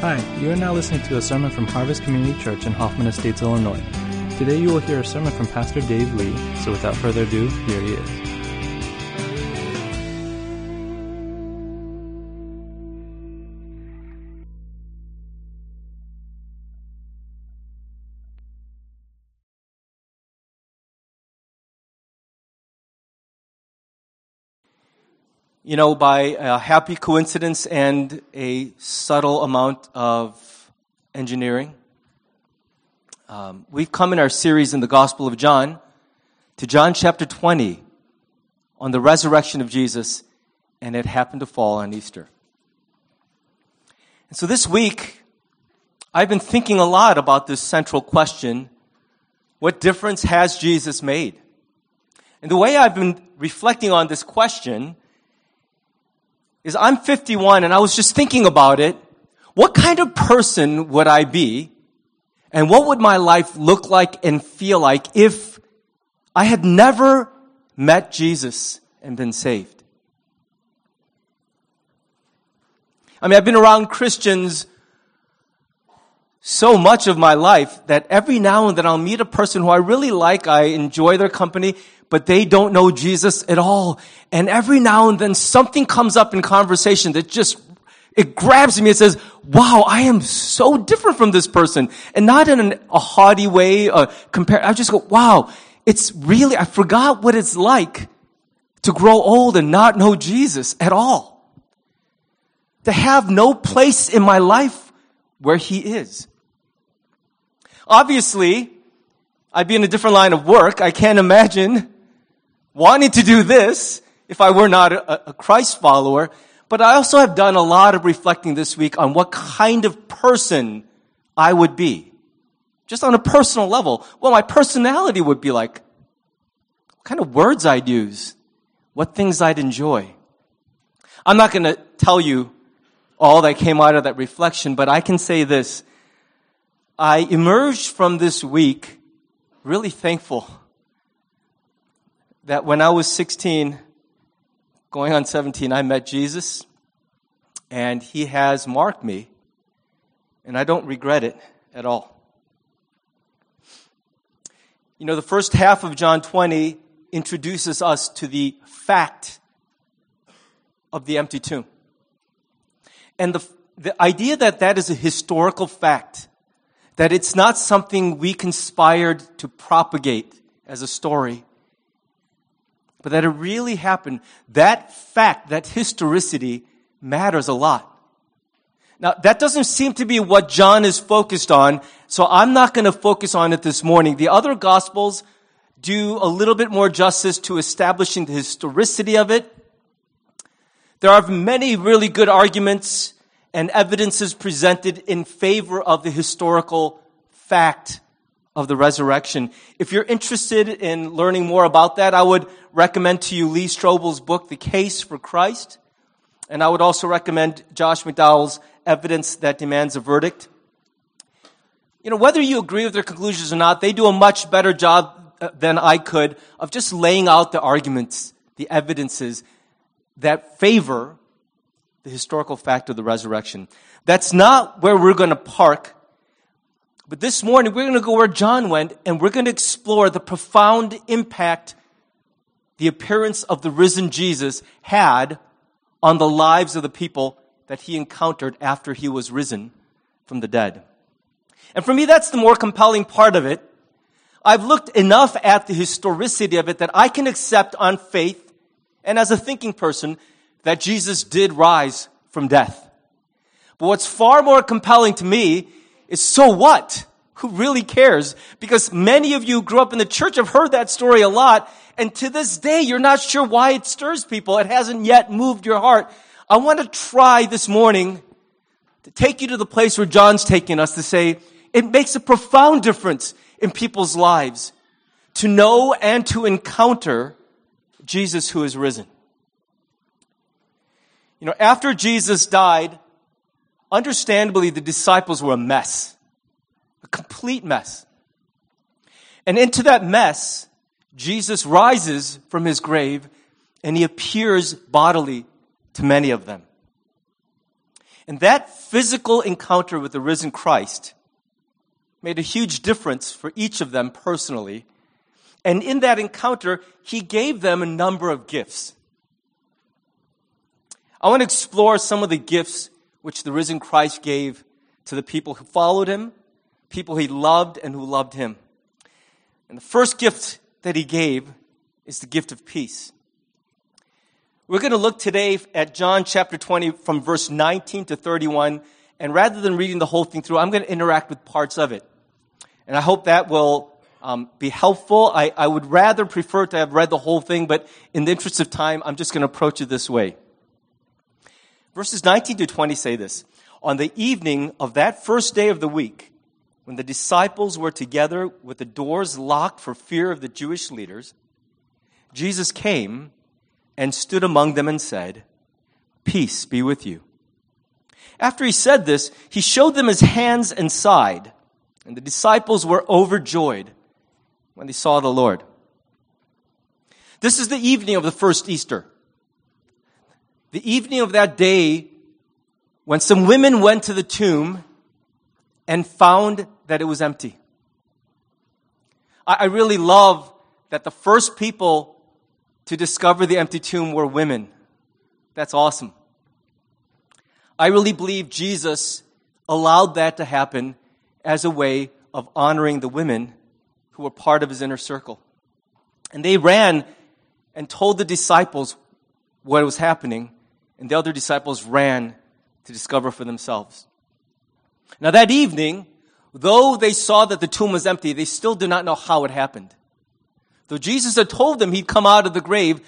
Hi, you are now listening to a sermon from Harvest Community Church in Hoffman Estates, Illinois. Today you will hear a sermon from Pastor Dave Lee, so without further ado, here he is. You know, by a happy coincidence and a subtle amount of engineering, um, we've come in our series in the Gospel of John to John chapter 20 on the resurrection of Jesus, and it happened to fall on Easter. And so this week, I've been thinking a lot about this central question what difference has Jesus made? And the way I've been reflecting on this question is I'm 51 and I was just thinking about it. What kind of person would I be? And what would my life look like and feel like if I had never met Jesus and been saved? I mean, I've been around Christians so much of my life that every now and then I'll meet a person who I really like, I enjoy their company, but they don't know Jesus at all. And every now and then something comes up in conversation that just, it grabs me and says, wow, I am so different from this person. And not in an, a haughty way, uh, compare, I just go, wow, it's really, I forgot what it's like to grow old and not know Jesus at all. To have no place in my life where he is. Obviously, I'd be in a different line of work. I can't imagine wanting to do this if I were not a, a Christ follower. But I also have done a lot of reflecting this week on what kind of person I would be. Just on a personal level. Well, my personality would be like, what kind of words I'd use, what things I'd enjoy. I'm not going to tell you all that came out of that reflection, but I can say this. I emerged from this week really thankful that when I was 16, going on 17, I met Jesus, and he has marked me, and I don't regret it at all. You know, the first half of John 20 introduces us to the fact of the empty tomb. And the, the idea that that is a historical fact, that it's not something we conspired to propagate as a story, but that it really happened, that fact, that historicity matters a lot. Now, that doesn't seem to be what John is focused on, so I'm not going to focus on it this morning. The other gospels do a little bit more justice to establishing the historicity of it. There are many really good arguments and evidences presented in favor of the historical fact of the resurrection. If you're interested in learning more about that, I would recommend to you Lee Strobel's book, The Case for Christ. And I would also recommend Josh McDowell's Evidence That Demands a Verdict. You know, whether you agree with their conclusions or not, they do a much better job uh, than I could of just laying out the arguments, the evidences that favor the historical fact of the resurrection. That's not where we're going to park but this morning, we're going to go where John went and we're going to explore the profound impact the appearance of the risen Jesus had on the lives of the people that he encountered after he was risen from the dead. And for me, that's the more compelling part of it. I've looked enough at the historicity of it that I can accept on faith and as a thinking person that Jesus did rise from death. But what's far more compelling to me is so what? Who really cares? Because many of you who grew up in the church have heard that story a lot, and to this day, you're not sure why it stirs people. It hasn't yet moved your heart. I want to try this morning to take you to the place where John's taking us to say, it makes a profound difference in people's lives to know and to encounter Jesus who is risen. You know, after Jesus died, understandably, the disciples were a mess, a complete mess. And into that mess, Jesus rises from his grave and he appears bodily to many of them. And that physical encounter with the risen Christ made a huge difference for each of them personally. And in that encounter, he gave them a number of gifts. I want to explore some of the gifts which the risen Christ gave to the people who followed him, people he loved and who loved him. And the first gift that he gave is the gift of peace. We're going to look today at John chapter 20 from verse 19 to 31. And rather than reading the whole thing through, I'm going to interact with parts of it. And I hope that will um, be helpful. I, I would rather prefer to have read the whole thing, but in the interest of time, I'm just going to approach it this way. Verses 19 to 20 say this. On the evening of that first day of the week, when the disciples were together with the doors locked for fear of the Jewish leaders, Jesus came and stood among them and said, Peace be with you. After he said this, he showed them his hands and side, and the disciples were overjoyed when they saw the Lord. This is the evening of the first Easter. The evening of that day when some women went to the tomb and found that it was empty. I, really love that the first people to discover the empty tomb were women. That's awesome. I really believe Jesus allowed that to happen as a way of honoring the women who were part of his inner circle. And they ran and told the disciples what was happening, and the other disciples ran to discover for themselves. Now, that evening, though they saw that the tomb was empty, they still did not know how it happened. Though Jesus had told them he'd come out of the grave,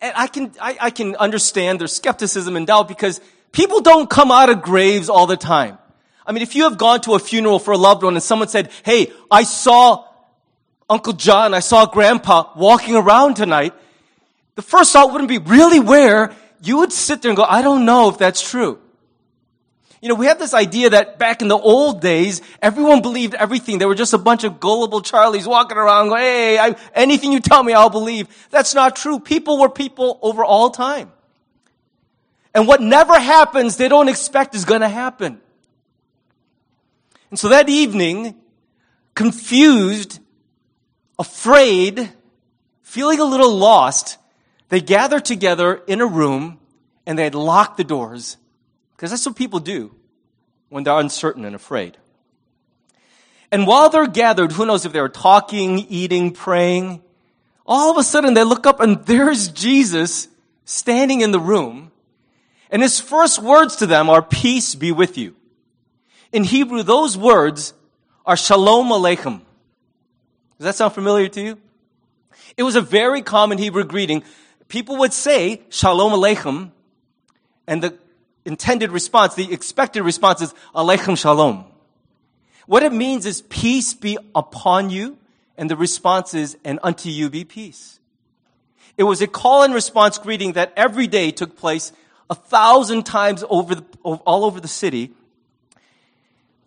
and I can, I, I can understand their skepticism and doubt because people don't come out of graves all the time. I mean, if you have gone to a funeral for a loved one and someone said, Hey, I saw Uncle John, I saw Grandpa walking around tonight, the first thought wouldn't be, really where? You would sit there and go, I don't know if that's true. You know, we have this idea that back in the old days, everyone believed everything. They were just a bunch of gullible Charlies walking around going, hey, I, anything you tell me, I'll believe. That's not true. People were people over all time. And what never happens, they don't expect is going to happen. And so that evening, confused, afraid, feeling a little lost, they gathered together in a room and they had locked the doors because that's what people do when they're uncertain and afraid. And while they're gathered, who knows if they're talking, eating, praying, all of a sudden they look up and there's Jesus standing in the room. And his first words to them are, peace be with you. In Hebrew, those words are shalom aleichem. Does that sound familiar to you? It was a very common Hebrew greeting. People would say shalom aleichem, and the intended response, the expected response is Aleichem Shalom. What it means is peace be upon you, and the response is, and unto you be peace. It was a call and response greeting that every day took place a thousand times over the, all over the city.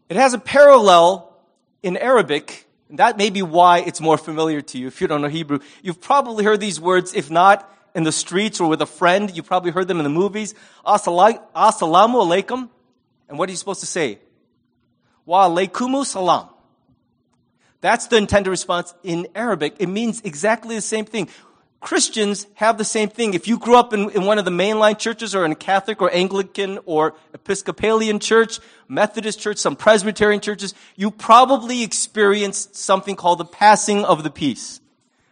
It has a parallel in Arabic, and that may be why it's more familiar to you if you don't know Hebrew. You've probably heard these words, if not, in the streets or with a friend. You probably heard them in the movies. Assalamu alaikum. And what are you supposed to say? Wa alaikumu salam. That's the intended response in Arabic. It means exactly the same thing. Christians have the same thing. If you grew up in, in, one of the mainline churches or in a Catholic or Anglican or Episcopalian church, Methodist church, some Presbyterian churches, you probably experienced something called the passing of the peace.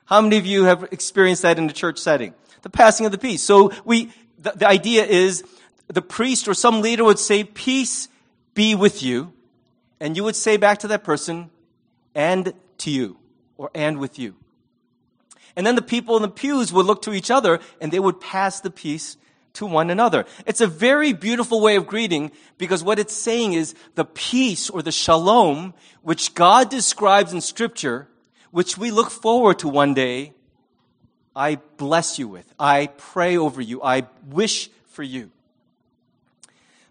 How many of you have experienced that in a church setting? The passing of the peace. So we, the, the idea is the priest or some leader would say, peace be with you. And you would say back to that person, and to you, or and with you. And then the people in the pews would look to each other and they would pass the peace to one another. It's a very beautiful way of greeting because what it's saying is the peace or the shalom, which God describes in scripture, which we look forward to one day, I bless you with. I pray over you. I wish for you.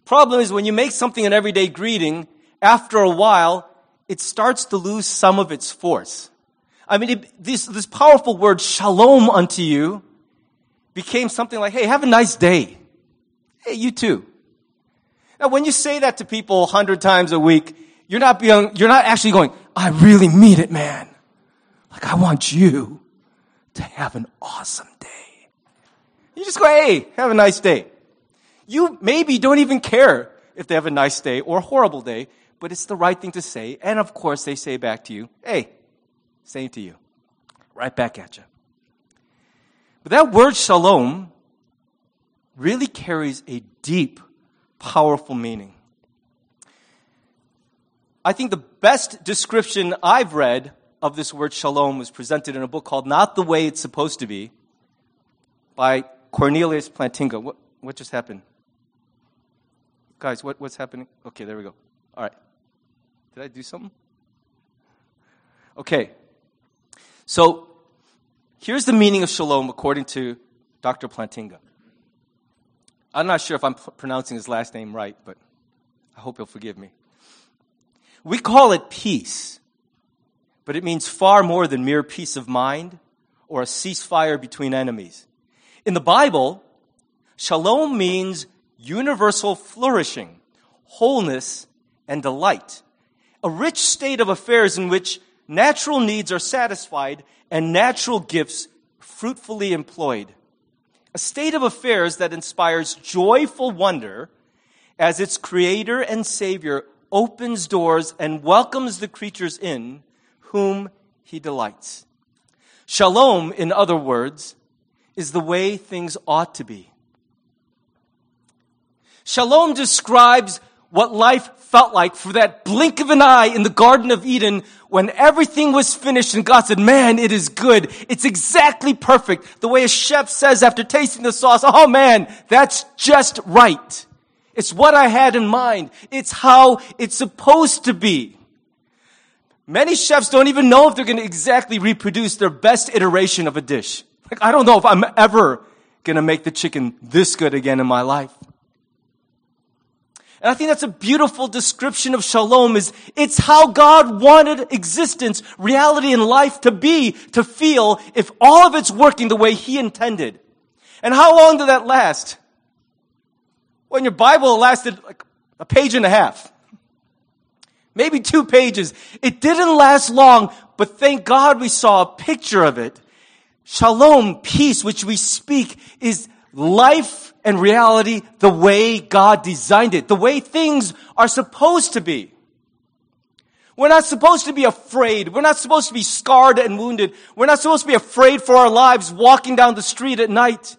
Problem is when you make something an everyday greeting, after a while, it starts to lose some of its force. I mean, it, this, this powerful word, shalom unto you, became something like, hey, have a nice day. Hey, you too. Now, when you say that to people a hundred times a week, you're not being, you're not actually going, I really mean it, man. Like, I want you to have an awesome day. You just go, hey, have a nice day. You maybe don't even care if they have a nice day or a horrible day, but it's the right thing to say. And of course, they say back to you, hey, same to you. Right back at you. But that word shalom really carries a deep, powerful meaning. I think the best description I've read of this word shalom was presented in a book called Not the Way It's Supposed to Be by Cornelius Plantinga. What, what just happened? Guys, what, what's happening? Okay, there we go. All right. Did I do something? Okay. So, here's the meaning of shalom according to Dr. Plantinga. I'm not sure if I'm pronouncing his last name right, but I hope he'll forgive me. We call it peace, but it means far more than mere peace of mind or a ceasefire between enemies. In the Bible, shalom means universal flourishing, wholeness, and delight. A rich state of affairs in which natural needs are satisfied and natural gifts fruitfully employed. A state of affairs that inspires joyful wonder as its creator and savior opens doors and welcomes the creatures in whom he delights. Shalom, in other words, is the way things ought to be. Shalom describes what life felt like for that blink of an eye in the Garden of Eden when everything was finished and God said, man, it is good. It's exactly perfect. The way a chef says after tasting the sauce, oh man, that's just right. It's what I had in mind. It's how it's supposed to be. Many chefs don't even know if they're going to exactly reproduce their best iteration of a dish. Like, I don't know if I'm ever going to make the chicken this good again in my life. And I think that's a beautiful description of shalom is it's how God wanted existence, reality and life to be, to feel if all of it's working the way he intended. And how long did that last? When your Bible lasted like a page and a half. Maybe two pages. It didn't last long, but thank God we saw a picture of it. Shalom, peace, which we speak, is life and reality the way God designed it, the way things are supposed to be. We're not supposed to be afraid. We're not supposed to be scarred and wounded. We're not supposed to be afraid for our lives walking down the street at night.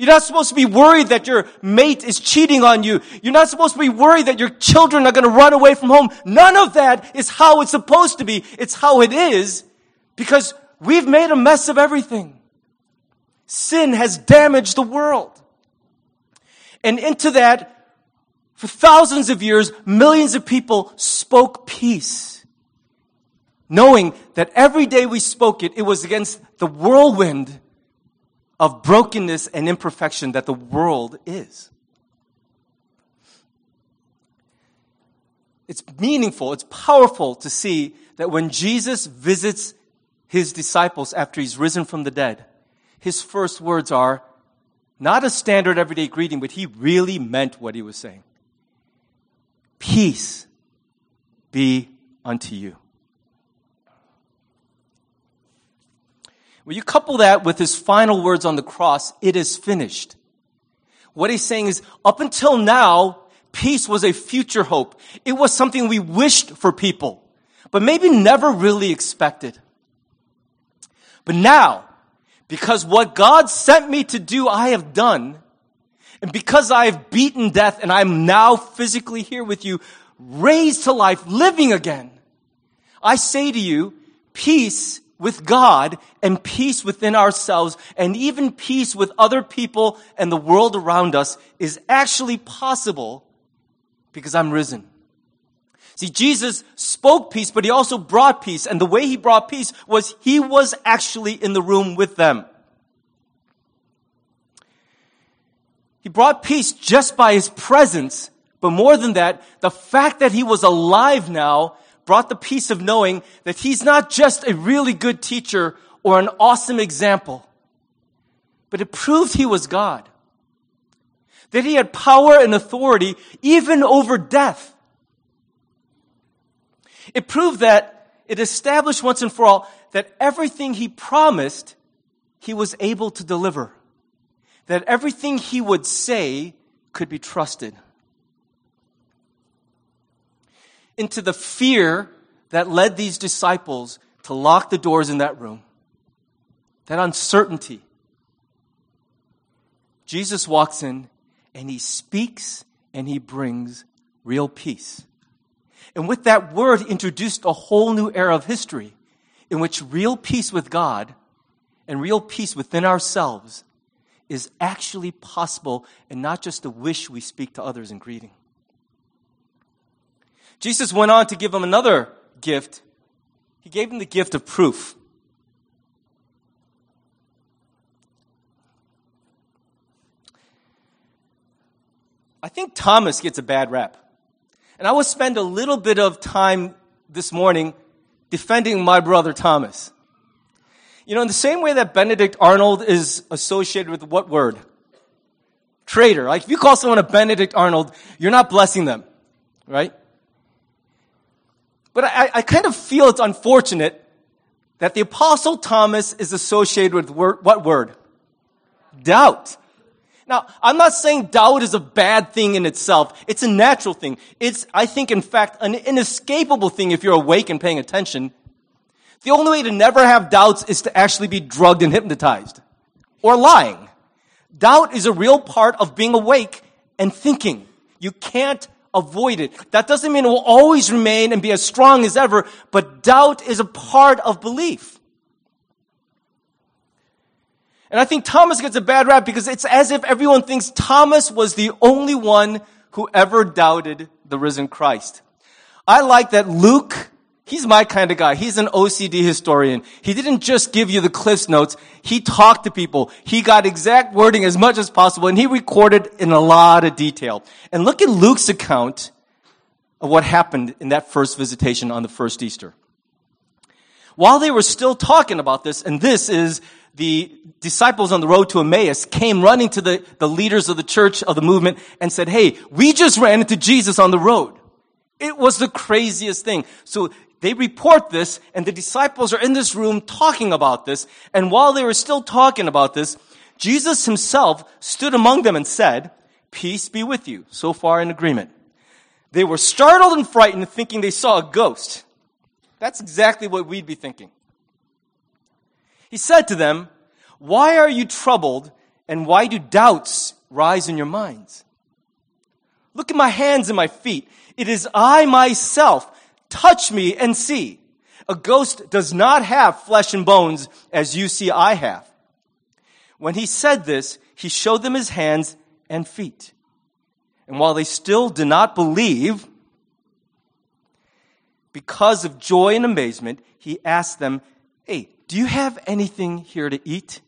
You're not supposed to be worried that your mate is cheating on you. You're not supposed to be worried that your children are going to run away from home. None of that is how it's supposed to be. It's how it is because we've made a mess of everything. Sin has damaged the world. And into that, for thousands of years, millions of people spoke peace. Knowing that every day we spoke it, it was against the whirlwind of brokenness and imperfection that the world is. It's meaningful, it's powerful to see that when Jesus visits his disciples after he's risen from the dead, his first words are not a standard everyday greeting, but he really meant what he was saying. Peace be unto you. When you couple that with his final words on the cross, it is finished. What he's saying is, up until now, peace was a future hope. It was something we wished for people, but maybe never really expected. But now, because what God sent me to do, I have done, and because I have beaten death and I'm now physically here with you, raised to life, living again, I say to you, peace with God and peace within ourselves and even peace with other people and the world around us is actually possible because I'm risen. See, Jesus spoke peace, but he also brought peace. And the way he brought peace was he was actually in the room with them. He brought peace just by his presence. But more than that, the fact that he was alive now brought the peace of knowing that he's not just a really good teacher or an awesome example, but it proved he was God. that he had power and authority even over death. It proved that it established once and for all that everything he promised, he was able to deliver. That everything he would say could be trusted. Into the fear that led these disciples to lock the doors in that room, that uncertainty. Jesus walks in and he speaks and he brings real peace. And with that word, introduced a whole new era of history in which real peace with God and real peace within ourselves is actually possible and not just a wish we speak to others in greeting. Jesus went on to give him another gift. He gave him the gift of proof. I think Thomas gets a bad rap. And I will spend a little bit of time this morning defending my brother Thomas. You know, in the same way that Benedict Arnold is associated with what word? Traitor. Like if you call someone a Benedict Arnold, you're not blessing them, right? But I, I kind of feel it's unfortunate that the apostle Thomas is associated with what word? Doubt. Now, I'm not saying doubt is a bad thing in itself. It's a natural thing. It's, I think, in fact, an inescapable thing if you're awake and paying attention. The only way to never have doubts is to actually be drugged and hypnotized or lying. Doubt is a real part of being awake and thinking. You can't avoid it. That doesn't mean it will always remain and be as strong as ever, but doubt is a part of belief. And I think Thomas gets a bad rap because it's as if everyone thinks Thomas was the only one who ever doubted the risen Christ. I like that Luke, he's my kind of guy. He's an OCD historian. He didn't just give you the Cliffs notes. He talked to people. He got exact wording as much as possible and he recorded in a lot of detail. And look at Luke's account of what happened in that first visitation on the first Easter. While they were still talking about this, and this is the disciples on the road to Emmaus came running to the, the leaders of the church of the movement and said, Hey, we just ran into Jesus on the road. It was the craziest thing. So they report this and the disciples are in this room talking about this. And while they were still talking about this, Jesus himself stood among them and said, peace be with you. So far in agreement. They were startled and frightened thinking they saw a ghost. That's exactly what we'd be thinking. He said to them, Why are you troubled, and why do doubts rise in your minds? Look at my hands and my feet. It is I myself. Touch me and see. A ghost does not have flesh and bones as you see I have. When he said this, he showed them his hands and feet. And while they still did not believe, because of joy and amazement, he asked them, Hey, do you have anything here to eat?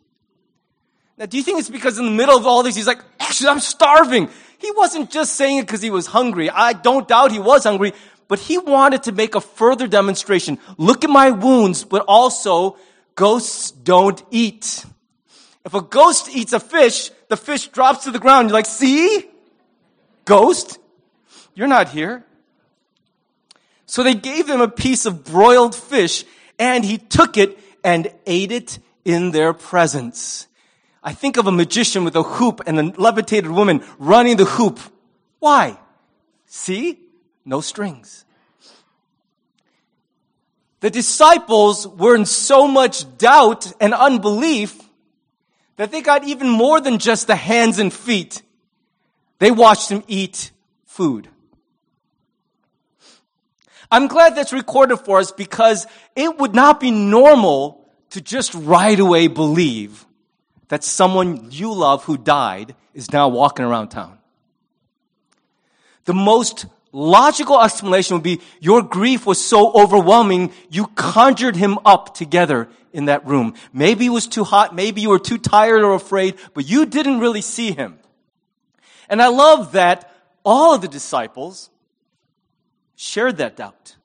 Now, do you think it's because in the middle of all this, he's like, Actually, I'm starving? He wasn't just saying it because he was hungry. I don't doubt he was hungry, but he wanted to make a further demonstration. Look at my wounds, but also, ghosts don't eat. If a ghost eats a fish, the fish drops to the ground. You're like, see? Ghost? You're not here. So they gave him a piece of broiled fish and he took it and ate it in their presence. I think of a magician with a hoop and a levitated woman running the hoop. Why? See? No strings. The disciples were in so much doubt and unbelief that they got even more than just the hands and feet. They watched him eat food. I'm glad that's recorded for us because it would not be normal to just right away believe that someone you love who died is now walking around town. The most logical explanation would be your grief was so overwhelming, you conjured him up together in that room. Maybe it was too hot, maybe you were too tired or afraid, but you didn't really see him. And I love that all of the disciples shared that doubt.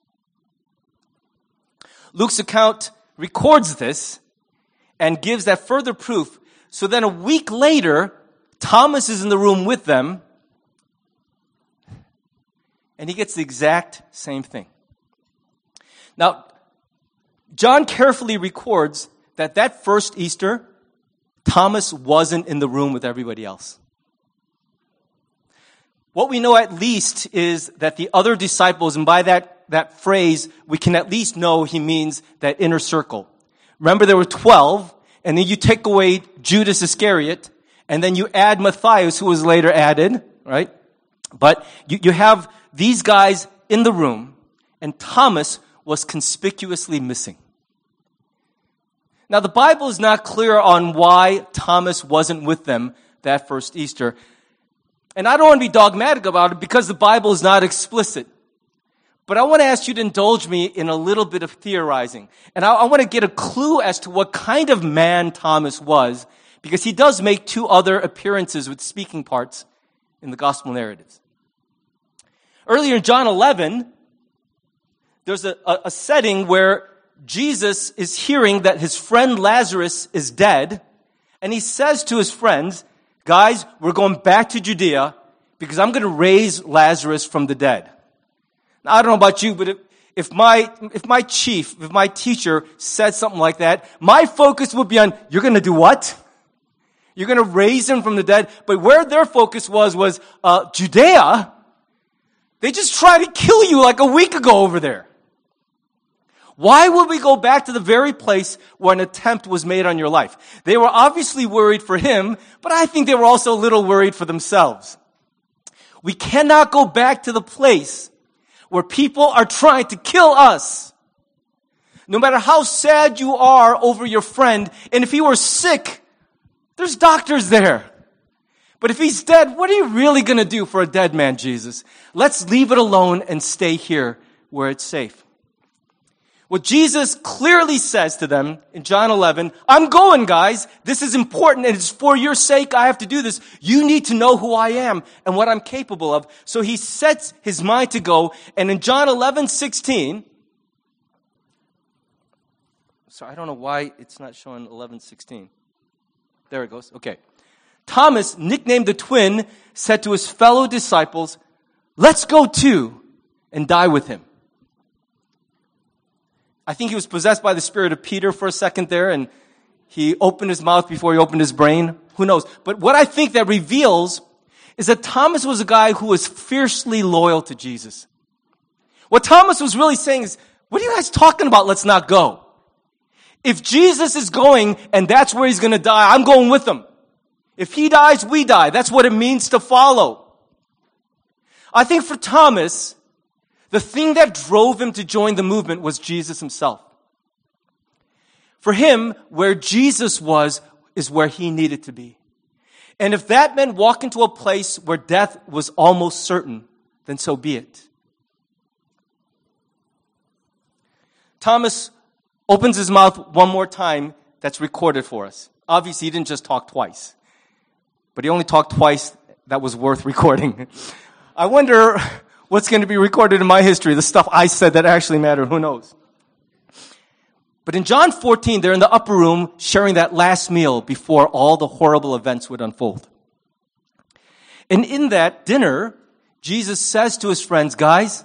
Luke's account records this and gives that further proof. So then a week later, Thomas is in the room with them, and he gets the exact same thing. Now, John carefully records that that first Easter, Thomas wasn't in the room with everybody else. What we know at least is that the other disciples, and by that, that phrase, we can at least know he means that inner circle. Remember there were 12, and then you take away Judas Iscariot, and then you add Matthias, who was later added, right? But you, you have these guys in the room, and Thomas was conspicuously missing. Now, the Bible is not clear on why Thomas wasn't with them that first Easter. And I don't want to be dogmatic about it because the Bible is not explicit. But I want to ask you to indulge me in a little bit of theorizing. And I, I want to get a clue as to what kind of man Thomas was because he does make two other appearances with speaking parts in the gospel narratives. Earlier in John 11, there's a, a, a setting where Jesus is hearing that his friend Lazarus is dead, and he says to his friends, guys, we're going back to Judea because I'm going to raise Lazarus from the dead. Now, I don't know about you, but if, if my, if my chief, if my teacher said something like that, my focus would be on, you're going to do what? You're going to raise him from the dead. But where their focus was, was, uh, Judea. They just tried to kill you like a week ago over there. Why would we go back to the very place where an attempt was made on your life? They were obviously worried for him, but I think they were also a little worried for themselves. We cannot go back to the place where people are trying to kill us. No matter how sad you are over your friend, and if he were sick, there's doctors there. But if he's dead, what are you really going to do for a dead man, Jesus? Let's leave it alone and stay here where it's safe. What Jesus clearly says to them in John 11, I'm going, guys. This is important and it's for your sake I have to do this. You need to know who I am and what I'm capable of. So he sets his mind to go. And in John 11, 16, so I don't know why it's not showing 11, 16. There it goes. Okay. Thomas, nicknamed the twin, said to his fellow disciples, let's go too and die with him. I think he was possessed by the spirit of Peter for a second there and he opened his mouth before he opened his brain. Who knows? But what I think that reveals is that Thomas was a guy who was fiercely loyal to Jesus. What Thomas was really saying is, what are you guys talking about? Let's not go. If Jesus is going and that's where he's going to die, I'm going with him. If he dies, we die. That's what it means to follow. I think for Thomas, the thing that drove him to join the movement was Jesus himself. For him, where Jesus was is where he needed to be. And if that meant walking into a place where death was almost certain, then so be it. Thomas opens his mouth one more time that's recorded for us. Obviously, he didn't just talk twice, but he only talked twice that was worth recording. I wonder what's going to be recorded in my history, the stuff I said that actually mattered, who knows? But in John 14, they're in the upper room sharing that last meal before all the horrible events would unfold. And in that dinner, Jesus says to his friends, guys,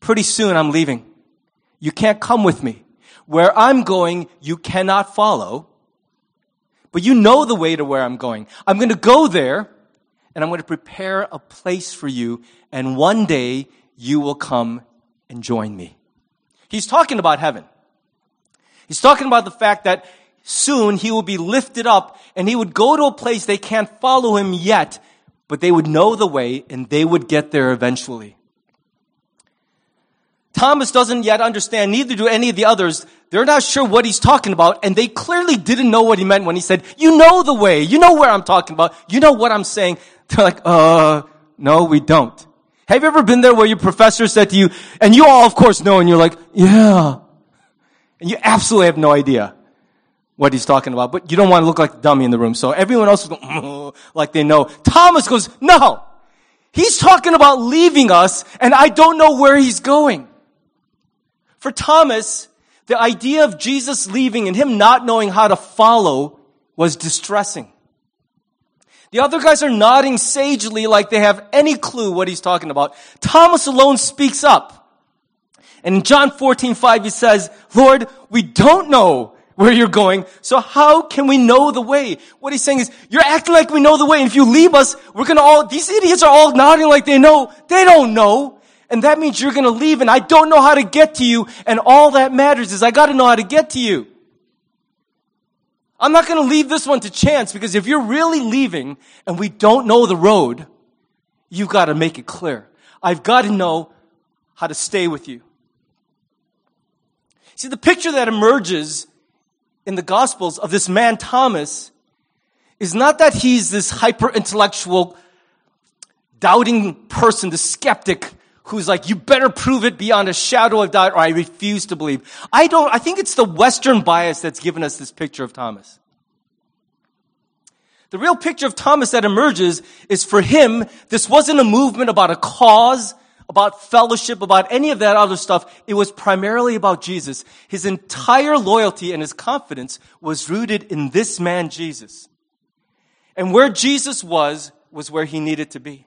pretty soon I'm leaving. You can't come with me. Where I'm going, you cannot follow. But you know the way to where I'm going. I'm going to go there and I'm going to prepare a place for you, and one day you will come and join me. He's talking about heaven. He's talking about the fact that soon he will be lifted up and he would go to a place they can't follow him yet, but they would know the way and they would get there eventually. Thomas doesn't yet understand, neither do any of the others. They're not sure what he's talking about, and they clearly didn't know what he meant when he said, you know the way, you know where I'm talking about, you know what I'm saying. They're like, uh, no, we don't. Have you ever been there where your professor said to you, and you all of course know, and you're like, yeah. And you absolutely have no idea what he's talking about, but you don't want to look like the dummy in the room. So everyone else is going, like they know. Thomas goes, no. He's talking about leaving us, and I don't know where he's going. For Thomas, the idea of Jesus leaving and him not knowing how to follow was distressing. The other guys are nodding sagely like they have any clue what he's talking about. Thomas alone speaks up. And in John 14, 5, he says, Lord, we don't know where you're going, so how can we know the way? What he's saying is, you're acting like we know the way, and if you leave us, we're gonna all, these idiots are all nodding like they know. They don't know. And that means you're gonna leave, and I don't know how to get to you, and all that matters is I gotta know how to get to you. I'm not gonna leave this one to chance, because if you're really leaving, and we don't know the road, you've gotta make it clear. I've gotta know how to stay with you. See, the picture that emerges in the Gospels of this man Thomas is not that he's this hyper intellectual, doubting person, the skeptic who's like, you better prove it beyond a shadow of doubt or I refuse to believe. I don't, I think it's the Western bias that's given us this picture of Thomas. The real picture of Thomas that emerges is for him, this wasn't a movement about a cause, about fellowship, about any of that other stuff. It was primarily about Jesus. His entire loyalty and his confidence was rooted in this man, Jesus. And where Jesus was, was where he needed to be.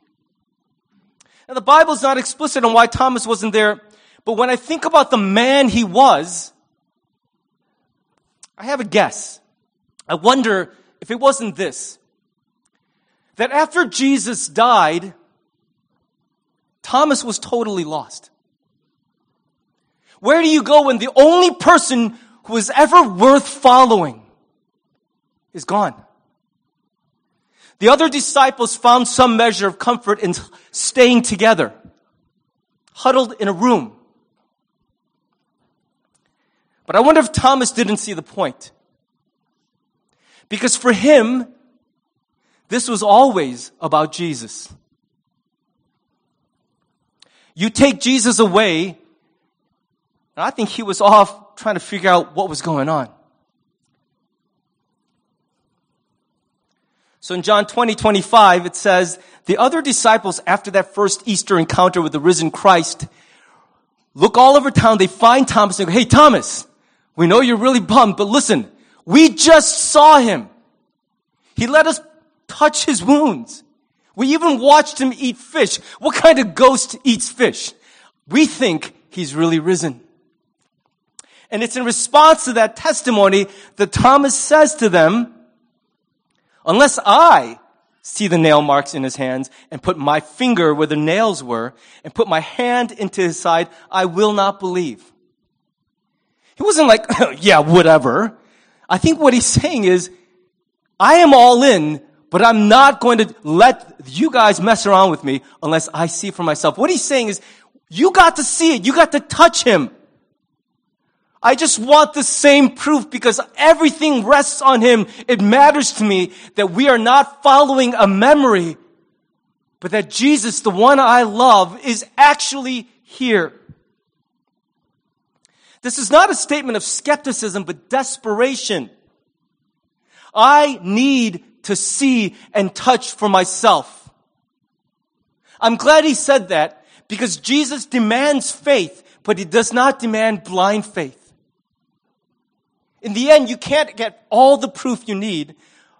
Now, the Bible's not explicit on why Thomas wasn't there, but when I think about the man he was, I have a guess. I wonder if it wasn't this. That after Jesus died, Thomas was totally lost. Where do you go when the only person who is ever worth following is gone? The other disciples found some measure of comfort in staying together, huddled in a room. But I wonder if Thomas didn't see the point. Because for him, this was always about Jesus. You take Jesus away, and I think he was off trying to figure out what was going on. So in John 20, 25, it says, the other disciples, after that first Easter encounter with the risen Christ, look all over town. They find Thomas and go, Hey, Thomas, we know you're really bummed, but listen, we just saw him. He let us touch his wounds. We even watched him eat fish. What kind of ghost eats fish? We think he's really risen. And it's in response to that testimony that Thomas says to them, unless I see the nail marks in his hands and put my finger where the nails were and put my hand into his side, I will not believe. He wasn't like, yeah, whatever. I think what he's saying is, I am all in, but I'm not going to let you guys mess around with me unless I see for myself. What he's saying is, you got to see it. You got to touch him. I just want the same proof because everything rests on him. It matters to me that we are not following a memory, but that Jesus, the one I love, is actually here. This is not a statement of skepticism, but desperation. I need to see and touch for myself. I'm glad he said that because Jesus demands faith, but he does not demand blind faith. In the end, you can't get all the proof you need.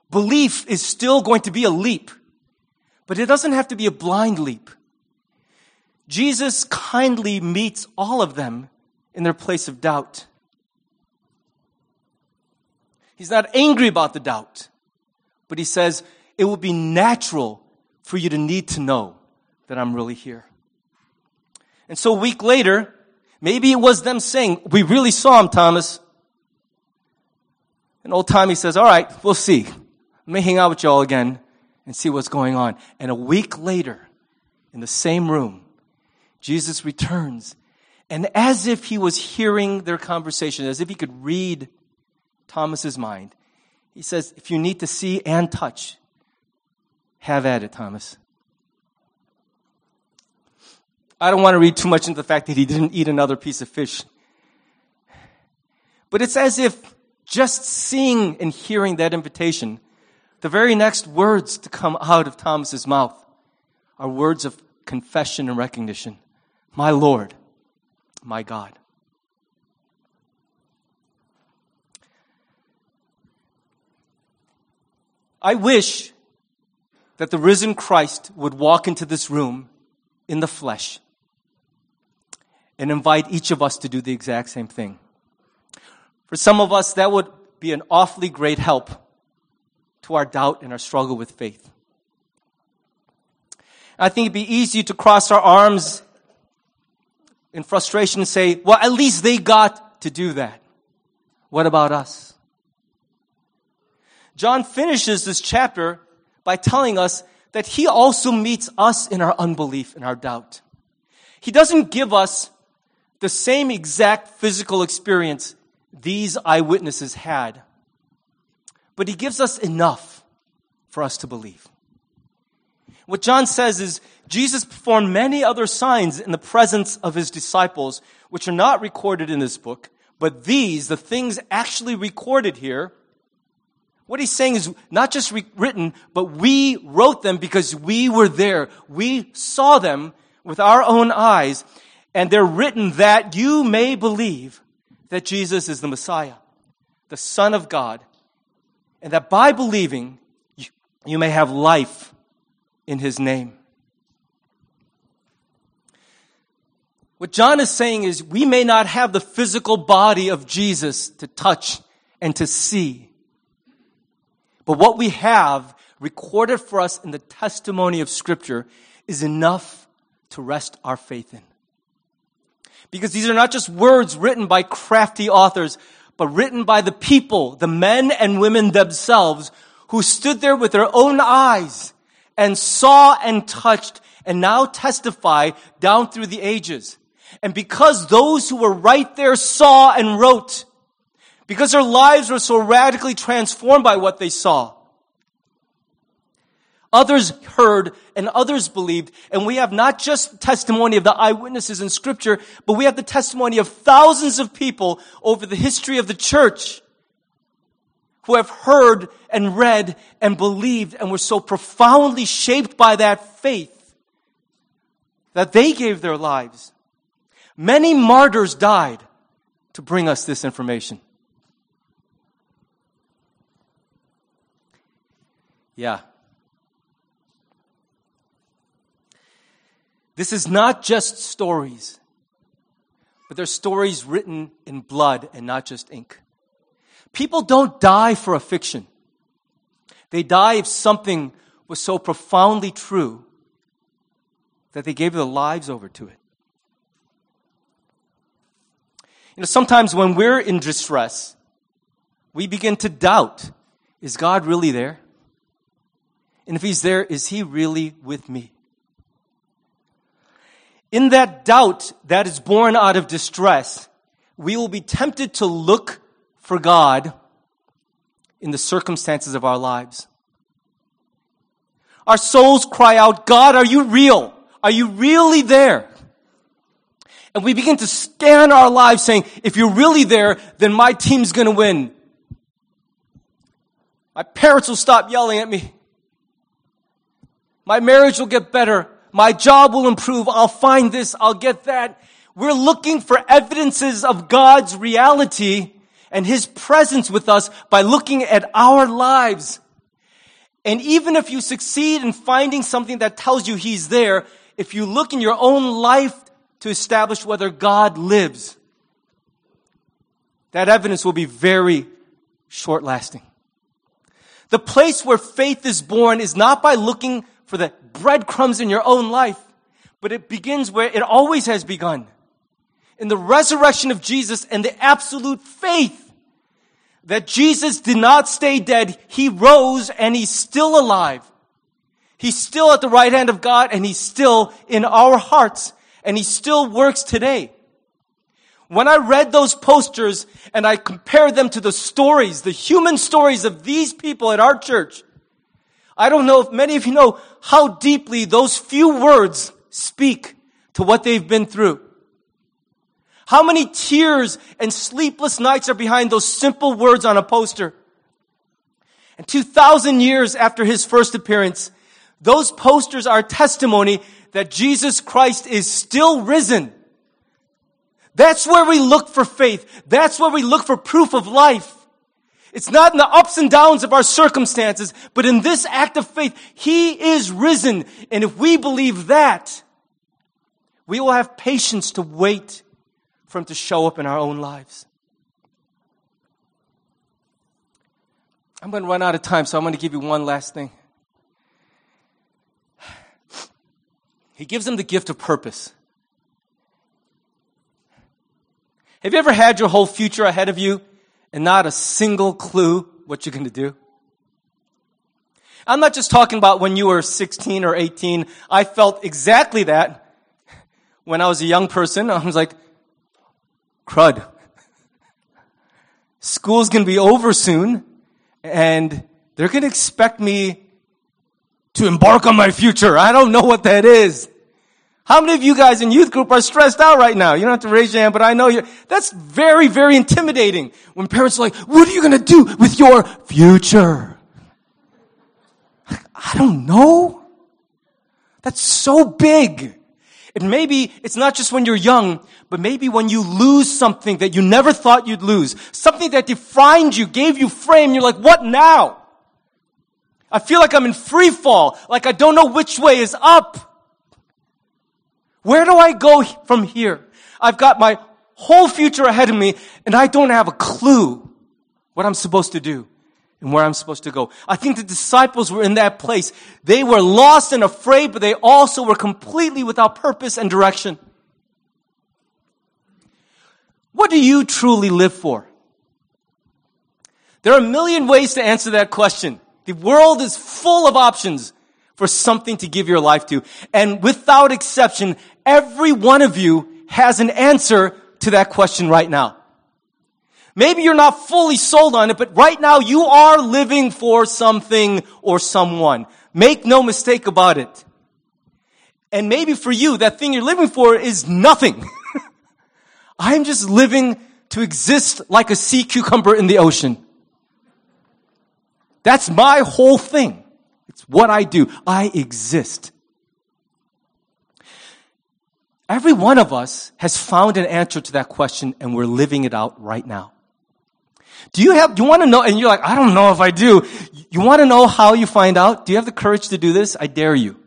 Belief is still going to be a leap, but it doesn't have to be a blind leap. Jesus kindly meets all of them in their place of doubt. He's not angry about the doubt. But he says, it will be natural for you to need to know that I'm really here. And so a week later, maybe it was them saying, we really saw him, Thomas. And old Tommy says, all right, we'll see. Let me hang out with y'all again and see what's going on. And a week later, in the same room, Jesus returns. And as if he was hearing their conversation, as if he could read Thomas's mind, he says, if you need to see and touch, have at it, Thomas. I don't want to read too much into the fact that he didn't eat another piece of fish. But it's as if just seeing and hearing that invitation, the very next words to come out of Thomas's mouth are words of confession and recognition. My Lord, my God. I wish that the risen Christ would walk into this room in the flesh and invite each of us to do the exact same thing. For some of us, that would be an awfully great help to our doubt and our struggle with faith. I think it'd be easy to cross our arms in frustration and say, well, at least they got to do that. What about us? John finishes this chapter by telling us that he also meets us in our unbelief and our doubt. He doesn't give us the same exact physical experience these eyewitnesses had, but he gives us enough for us to believe. What John says is Jesus performed many other signs in the presence of his disciples, which are not recorded in this book, but these, the things actually recorded here, what he's saying is not just re- written, but we wrote them because we were there. We saw them with our own eyes, and they're written that you may believe that Jesus is the Messiah, the Son of God, and that by believing, you, you may have life in his name. What John is saying is we may not have the physical body of Jesus to touch and to see. But what we have recorded for us in the testimony of scripture is enough to rest our faith in. Because these are not just words written by crafty authors, but written by the people, the men and women themselves, who stood there with their own eyes and saw and touched and now testify down through the ages. And because those who were right there saw and wrote, because their lives were so radically transformed by what they saw, others heard and others believed. And we have not just testimony of the eyewitnesses in scripture, but we have the testimony of thousands of people over the history of the church who have heard and read and believed and were so profoundly shaped by that faith that they gave their lives. Many martyrs died to bring us this information. Yeah. This is not just stories, but they're stories written in blood and not just ink. People don't die for a fiction. They die if something was so profoundly true that they gave their lives over to it. You know, sometimes when we're in distress, we begin to doubt is God really there? And if He's there, is He really with me? In that doubt that is born out of distress, we will be tempted to look for God in the circumstances of our lives. Our souls cry out, God, are you real? Are you really there? And we begin to scan our lives saying, if you're really there, then my team's gonna win. My parents will stop yelling at me. My marriage will get better. My job will improve. I'll find this. I'll get that. We're looking for evidences of God's reality and His presence with us by looking at our lives. And even if you succeed in finding something that tells you He's there, if you look in your own life to establish whether God lives, that evidence will be very short lasting. The place where faith is born is not by looking for the breadcrumbs in your own life, but it begins where it always has begun. In the resurrection of Jesus and the absolute faith that Jesus did not stay dead. He rose and he's still alive. He's still at the right hand of God and he's still in our hearts and he still works today. When I read those posters and I compared them to the stories, the human stories of these people at our church, I don't know if many of you know how deeply those few words speak to what they've been through. How many tears and sleepless nights are behind those simple words on a poster? And 2,000 years after his first appearance, those posters are testimony that Jesus Christ is still risen. That's where we look for faith. That's where we look for proof of life. It's not in the ups and downs of our circumstances, but in this act of faith, He is risen. And if we believe that, we will have patience to wait for Him to show up in our own lives. I'm going to run out of time, so I'm going to give you one last thing. He gives them the gift of purpose. Have you ever had your whole future ahead of you and not a single clue what you're going to do? I'm not just talking about when you were 16 or 18. I felt exactly that when I was a young person. I was like, crud. School's going to be over soon and they're going to expect me to embark on my future. I don't know what that is. How many of you guys in youth group are stressed out right now? You don't have to raise your hand, but I know you. That's very, very intimidating when parents are like, what are you going to do with your future? I don't know. That's so big. And maybe it's not just when you're young, but maybe when you lose something that you never thought you'd lose, something that defined you, gave you frame, you're like, what now? I feel like I'm in free fall, like I don't know which way is up. Where do I go from here? I've got my whole future ahead of me and I don't have a clue what I'm supposed to do and where I'm supposed to go. I think the disciples were in that place. They were lost and afraid, but they also were completely without purpose and direction. What do you truly live for? There are a million ways to answer that question. The world is full of options for something to give your life to. And without exception, every one of you has an answer to that question right now. Maybe you're not fully sold on it, but right now you are living for something or someone. Make no mistake about it. And maybe for you, that thing you're living for is nothing. I'm just living to exist like a sea cucumber in the ocean. That's my whole thing. It's what I do. I exist. Every one of us has found an answer to that question and we're living it out right now. Do you have, you want to know, and you're like, I don't know if I do. You want to know how you find out? Do you have the courage to do this? I dare you.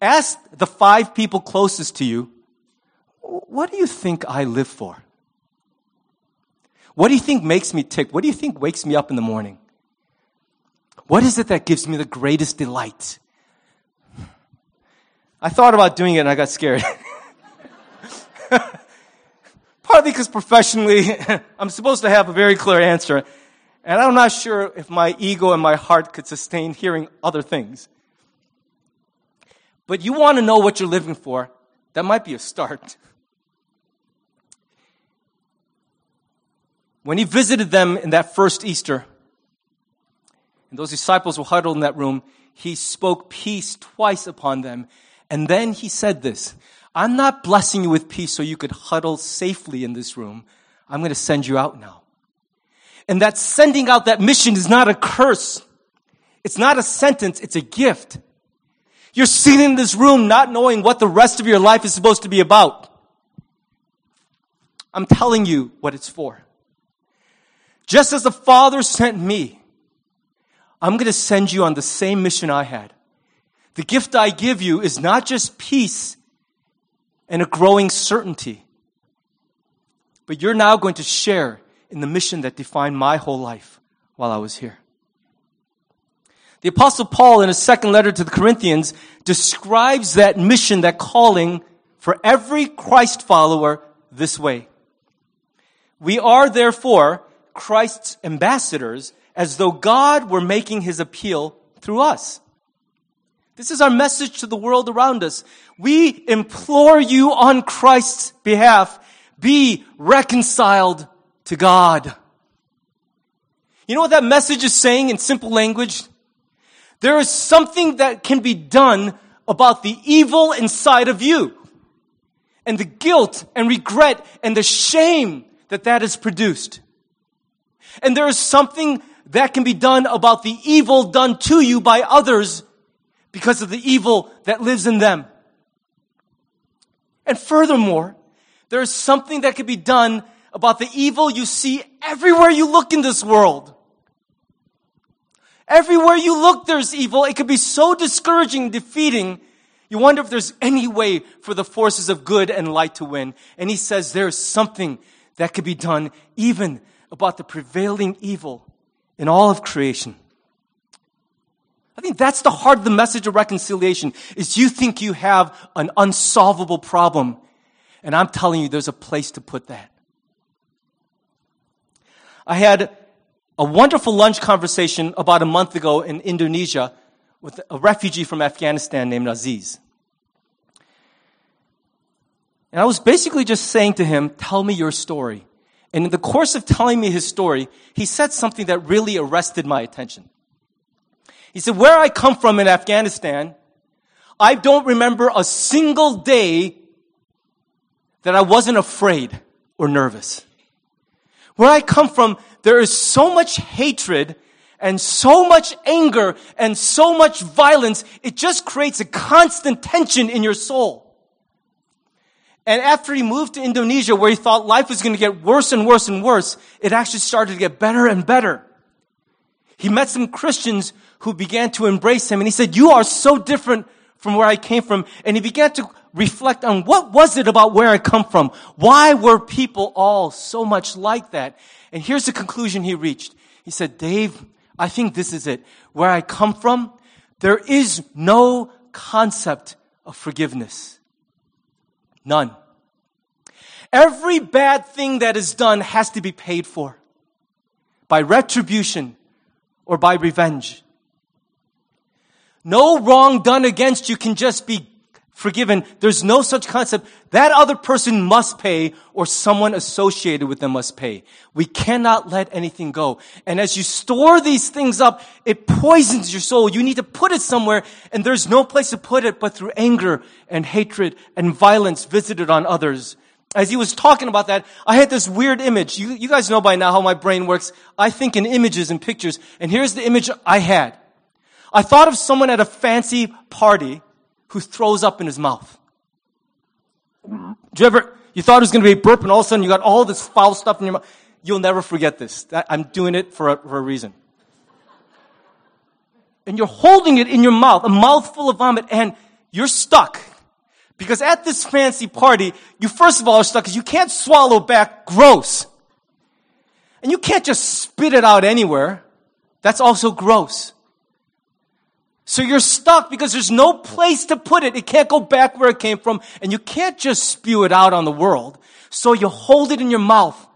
Ask the five people closest to you, what do you think I live for? What do you think makes me tick? What do you think wakes me up in the morning? What is it that gives me the greatest delight? I thought about doing it and I got scared. Partly because professionally, I'm supposed to have a very clear answer, and I'm not sure if my ego and my heart could sustain hearing other things. But you want to know what you're living for, that might be a start. When he visited them in that first Easter, and those disciples were huddled in that room, he spoke peace twice upon them. And then he said this, I'm not blessing you with peace so you could huddle safely in this room. I'm going to send you out now. And that sending out that mission is not a curse. It's not a sentence. It's a gift. You're sitting in this room not knowing what the rest of your life is supposed to be about. I'm telling you what it's for. Just as the Father sent me, I'm going to send you on the same mission I had. The gift I give you is not just peace and a growing certainty, but you're now going to share in the mission that defined my whole life while I was here. The apostle Paul in his second letter to the Corinthians describes that mission, that calling for every Christ follower this way. We are therefore Christ's ambassadors as though God were making his appeal through us. This is our message to the world around us. We implore you on Christ's behalf, be reconciled to God. You know what that message is saying in simple language? There is something that can be done about the evil inside of you and the guilt and regret and the shame that that has produced. And there is something that can be done about the evil done to you by others because of the evil that lives in them. And furthermore, there is something that can be done about the evil you see everywhere you look in this world. Everywhere you look, there's evil. It could be so discouraging, defeating. You wonder if there's any way for the forces of good and light to win. And he says there's something that could be done even about the prevailing evil in all of creation. I think that's the heart of the message of reconciliation is you think you have an unsolvable problem. And I'm telling you, there's a place to put that. I had a wonderful lunch conversation about a month ago in Indonesia with a refugee from Afghanistan named Aziz. And I was basically just saying to him, tell me your story. And in the course of telling me his story, he said something that really arrested my attention. He said, where I come from in Afghanistan, I don't remember a single day that I wasn't afraid or nervous. Where I come from, there is so much hatred and so much anger and so much violence, it just creates a constant tension in your soul. And after he moved to Indonesia, where he thought life was going to get worse and worse and worse, it actually started to get better and better. He met some Christians who began to embrace him, and he said, You are so different from where I came from. And he began to reflect on what was it about where I come from? Why were people all so much like that? And here's the conclusion he reached. He said, Dave, I think this is it. Where I come from, there is no concept of forgiveness. None. Every bad thing that is done has to be paid for by retribution or by revenge. No wrong done against you can just be forgiven. There's no such concept. That other person must pay or someone associated with them must pay. We cannot let anything go. And as you store these things up, it poisons your soul. You need to put it somewhere and there's no place to put it but through anger and hatred and violence visited on others. As he was talking about that, I had this weird image. You, you guys know by now how my brain works. I think in images and pictures. And here's the image I had. I thought of someone at a fancy party who throws up in his mouth. Do you ever, you thought it was going to be a burp and all of a sudden you got all this foul stuff in your mouth. You'll never forget this. I'm doing it for a, for a reason. And you're holding it in your mouth, a mouthful of vomit, and you're stuck. Because at this fancy party, you first of all are stuck because you can't swallow back gross. And you can't just spit it out anywhere. That's also gross. So you're stuck because there's no place to put it. It can't go back where it came from and you can't just spew it out on the world. So you hold it in your mouth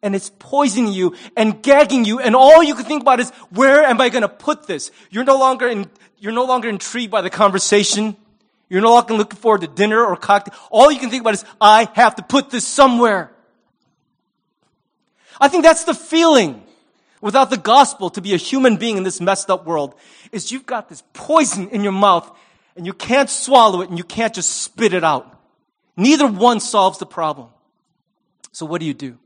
and it's poisoning you and gagging you and all you can think about is where am I going to put this? You're no longer in, you're no longer intrigued by the conversation. You're no longer looking forward to dinner or cocktail. All you can think about is I have to put this somewhere. I think that's the feeling without the gospel to be a human being in this messed up world is you've got this poison in your mouth and you can't swallow it and you can't just spit it out. Neither one solves the problem. So what do you do?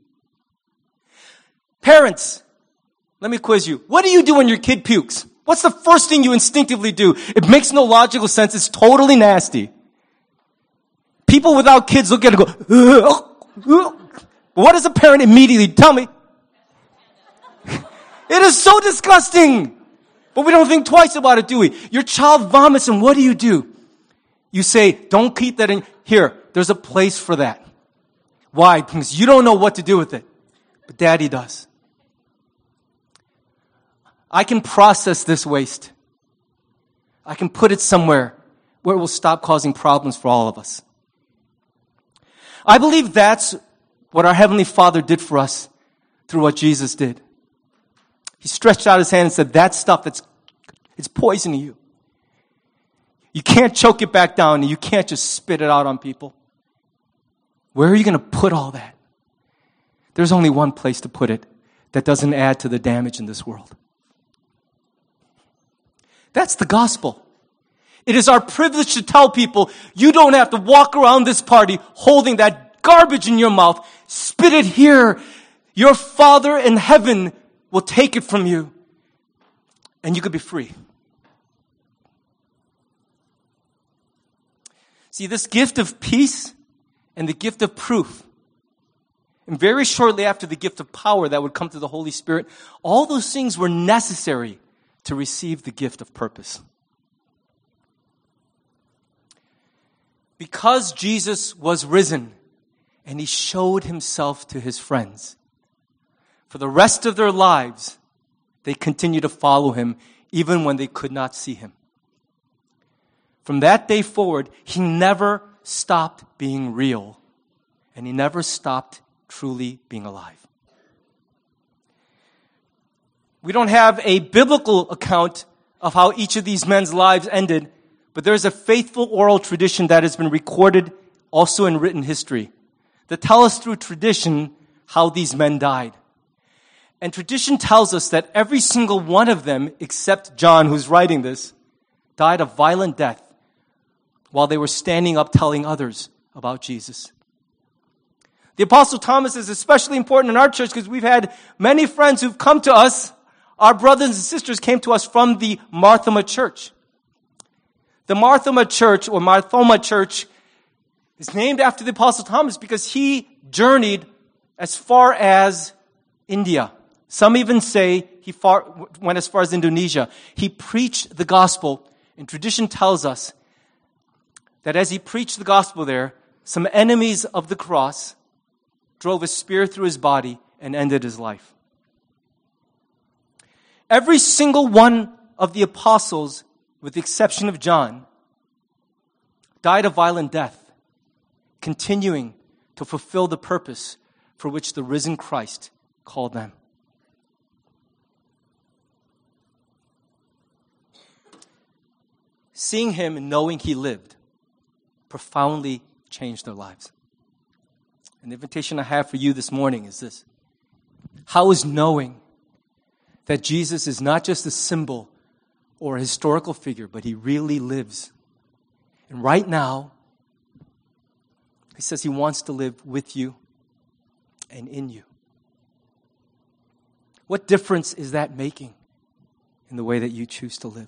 Parents, let me quiz you. What do you do when your kid pukes? What's the first thing you instinctively do? It makes no logical sense. It's totally nasty. People without kids look at it and go, what does a parent immediately tell me? It is so disgusting. But we don't think twice about it, do we? Your child vomits and what do you do? You say, don't keep that in here. There's a place for that. Why? Because you don't know what to do with it. But daddy does. I can process this waste. I can put it somewhere where it will stop causing problems for all of us. I believe that's what our Heavenly Father did for us through what Jesus did. He stretched out his hand and said, that stuff that's, it's poisoning you. You can't choke it back down and you can't just spit it out on people. Where are you going to put all that? There's only one place to put it that doesn't add to the damage in this world. That's the gospel. It is our privilege to tell people you don't have to walk around this party holding that garbage in your mouth. Spit it here. Your Father in heaven will take it from you and you could be free. See, this gift of peace and the gift of proof, and very shortly after the gift of power that would come through the Holy Spirit, all those things were necessary to receive the gift of purpose. Because Jesus was risen and he showed himself to his friends, for the rest of their lives, they continued to follow him even when they could not see him. From that day forward, he never stopped being real and he never stopped truly being alive. We don't have a biblical account of how each of these men's lives ended, but there's a faithful oral tradition that has been recorded also in written history that tell us through tradition how these men died. And tradition tells us that every single one of them, except John, who's writing this, died a violent death while they were standing up telling others about Jesus. The Apostle Thomas is especially important in our church because we've had many friends who've come to us. Our brothers and sisters came to us from the Marthoma Church. The Marthoma Church or Marthoma Church is named after the Apostle Thomas because he journeyed as far as India. Some even say he far, went as far as Indonesia. He preached the gospel, and tradition tells us that as he preached the gospel there, some enemies of the cross drove a spear through his body and ended his life. Every single one of the apostles, with the exception of John, died a violent death, continuing to fulfill the purpose for which the risen Christ called them. Seeing him and knowing he lived profoundly changed their lives. And the invitation I have for you this morning is this How is knowing that Jesus is not just a symbol or a historical figure, but he really lives? And right now, he says he wants to live with you and in you. What difference is that making in the way that you choose to live?